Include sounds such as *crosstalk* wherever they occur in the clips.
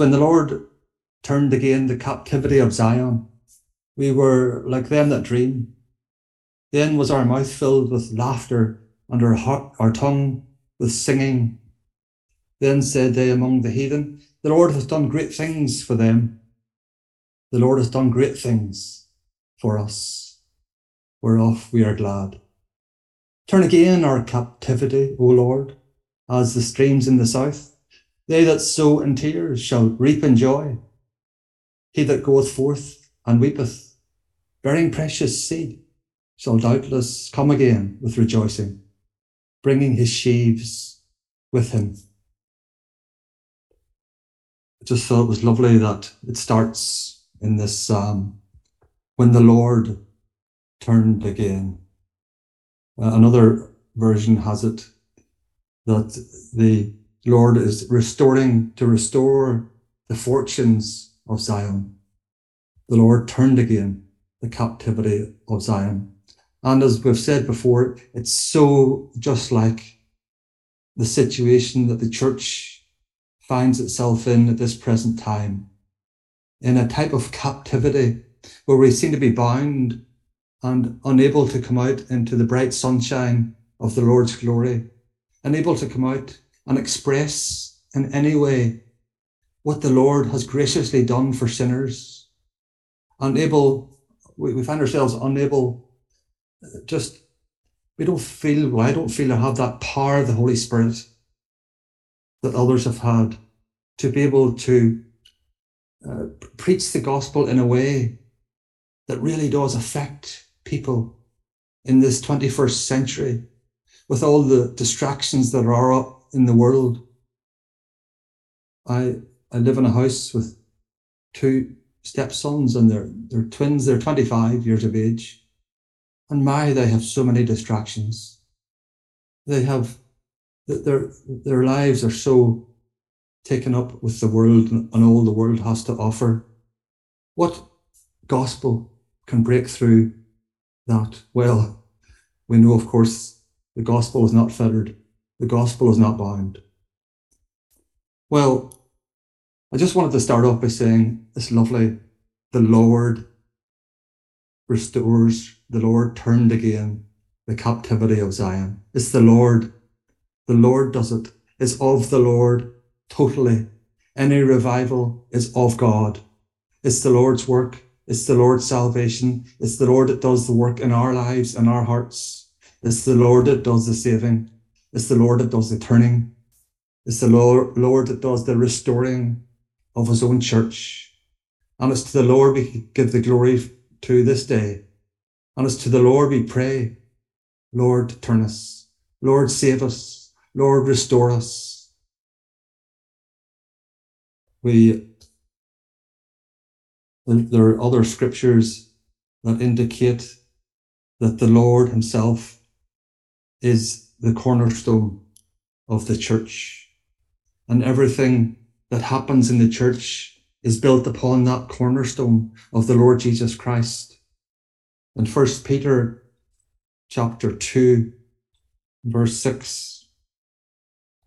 When the Lord turned again the captivity of Zion, we were like them that dream. Then was our mouth filled with laughter and our, heart, our tongue with singing. Then said they among the heathen, The Lord has done great things for them. The Lord has done great things for us, whereof we are glad. Turn again our captivity, O Lord, as the streams in the south. They that sow in tears shall reap in joy. He that goeth forth and weepeth, bearing precious seed, shall doubtless come again with rejoicing, bringing his sheaves with him. I just thought it was lovely that it starts in this psalm when the Lord turned again. Uh, another version has it that the Lord is restoring to restore the fortunes of Zion. The Lord turned again the captivity of Zion. And as we've said before, it's so just like the situation that the church finds itself in at this present time, in a type of captivity where we seem to be bound and unable to come out into the bright sunshine of the Lord's glory, unable to come out and express in any way what the Lord has graciously done for sinners, unable, we, find ourselves unable, just, we don't feel, well, I don't feel I have that power of the Holy Spirit that others have had to be able to uh, preach the gospel in a way that really does affect people in this 21st century with all the distractions that are in the world. I, I live in a house with two stepsons and they're, they're twins. They're 25 years of age. And my, they have so many distractions. They have, their, their lives are so taken up with the world and all the world has to offer. What gospel can break through that? Well, we know, of course, the gospel is not fettered, the gospel is not bound. Well, I just wanted to start off by saying it's lovely. The Lord restores, the Lord turned again the captivity of Zion. It's the Lord. The Lord does it. It's of the Lord totally. Any revival is of God. It's the Lord's work. It's the Lord's salvation. It's the Lord that does the work in our lives and our hearts. It's the Lord that does the saving. It's the Lord that does the turning. It's the Lord, that does the restoring of his own church. And it's to the Lord we give the glory to this day. And it's to the Lord we pray, Lord, turn us. Lord, save us. Lord, restore us. We, there are other scriptures that indicate that the Lord himself is the cornerstone of the church and everything that happens in the church is built upon that cornerstone of the Lord Jesus Christ. In First Peter chapter 2, verse 6,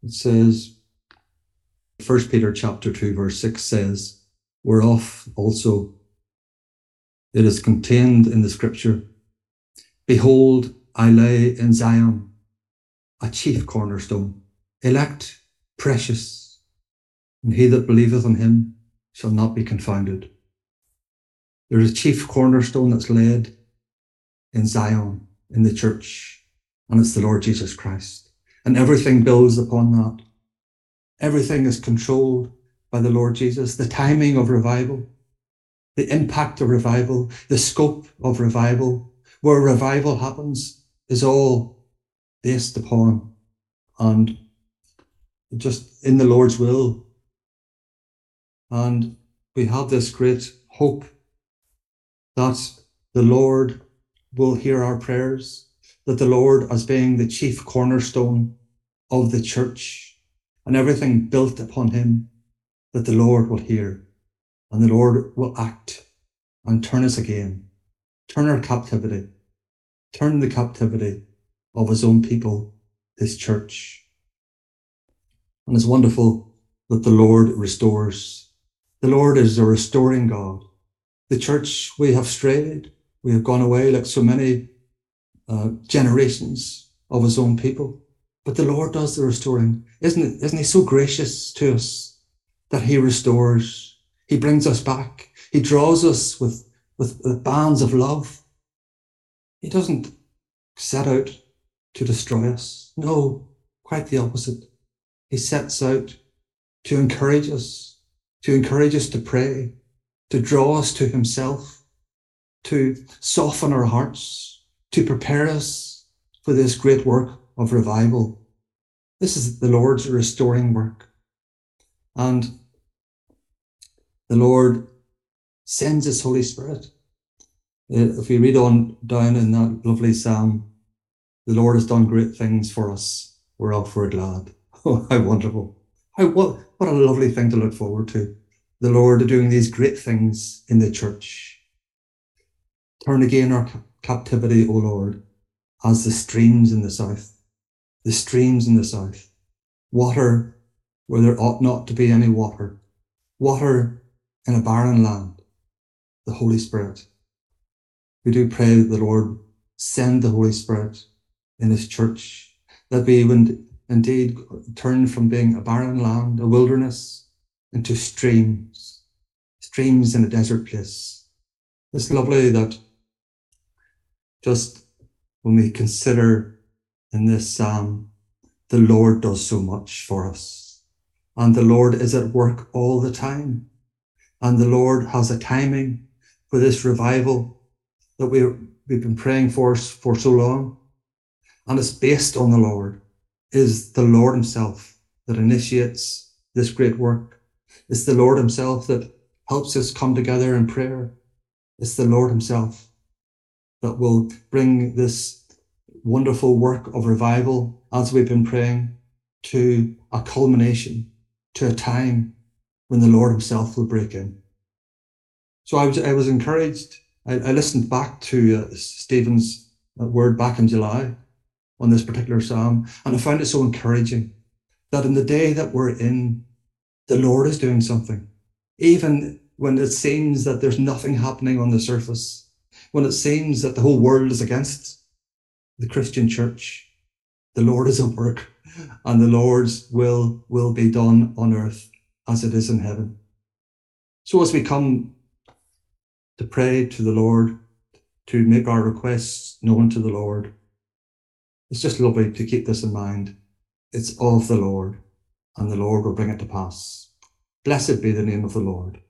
it says, First Peter chapter 2, verse 6 says, Whereof also it is contained in the scripture, Behold, I lay in Zion a chief cornerstone, elect, precious, and he that believeth on him shall not be confounded. There is a chief cornerstone that's laid in Zion, in the church, and it's the Lord Jesus Christ. And everything builds upon that. Everything is controlled by the Lord Jesus. The timing of revival, the impact of revival, the scope of revival, where revival happens is all based upon and just in the Lord's will. And we have this great hope that the Lord will hear our prayers, that the Lord, as being the chief cornerstone of the church and everything built upon him, that the Lord will hear and the Lord will act and turn us again, turn our captivity, turn the captivity of his own people, his church. And it's wonderful that the Lord restores The Lord is a restoring God. The church, we have strayed. We have gone away like so many uh, generations of his own people. But the Lord does the restoring. Isn't, it, isn't he so gracious to us that he restores? He brings us back. He draws us with, with, with bands of love. He doesn't set out to destroy us. No, quite the opposite. He sets out to encourage us, to encourage us to pray, to draw us to himself, to soften our hearts, to prepare us for this great work of revival. This is the Lord's restoring work. And the Lord sends His Holy Spirit. Uh, if we read on down in that lovely psalm, the Lord has done great things for us. We're all for glad. *laughs* Oh, how wonderful. How, what, what a lovely thing to look forward to. The Lord doing these great things in the church. Turn again our captivity, O Lord, as the streams in the south. The streams in the south. Water where there ought not to be any water. Water in a barren land. The Holy Spirit. We do pray that the Lord send the Holy Spirit in His church, that we would indeed turn from being a barren land, a wilderness, into streams, streams in a desert place. It's lovely that just when we consider in this psalm, the Lord does so much for us. And the Lord is at work all the time. And the Lord has a timing for this revival that we, we've been praying for for so long. And it's based on the Lord. Is the Lord Himself that initiates this great work. It's the Lord Himself that helps us come together in prayer. It's the Lord Himself that will bring this wonderful work of revival as we've been praying to a culmination, to a time when the Lord Himself will break in. So I was, I was encouraged. I, I listened back to uh, Stephen's uh, word back in July on this particular psalm, and I found it so encouraging that in the day that we're in, the Lord is doing something. Even when it seems that there's nothing happening on the surface, when it seems that the whole world is against the Christian church, the Lord is at work *laughs* and the Lord's will will be done on earth as it is in heaven. So as we come to pray to the Lord, to make our requests known to the Lord, it's just lovely to keep this in mind. It's of the Lord, and the Lord will bring it to pass. Blessed be the name of the Lord.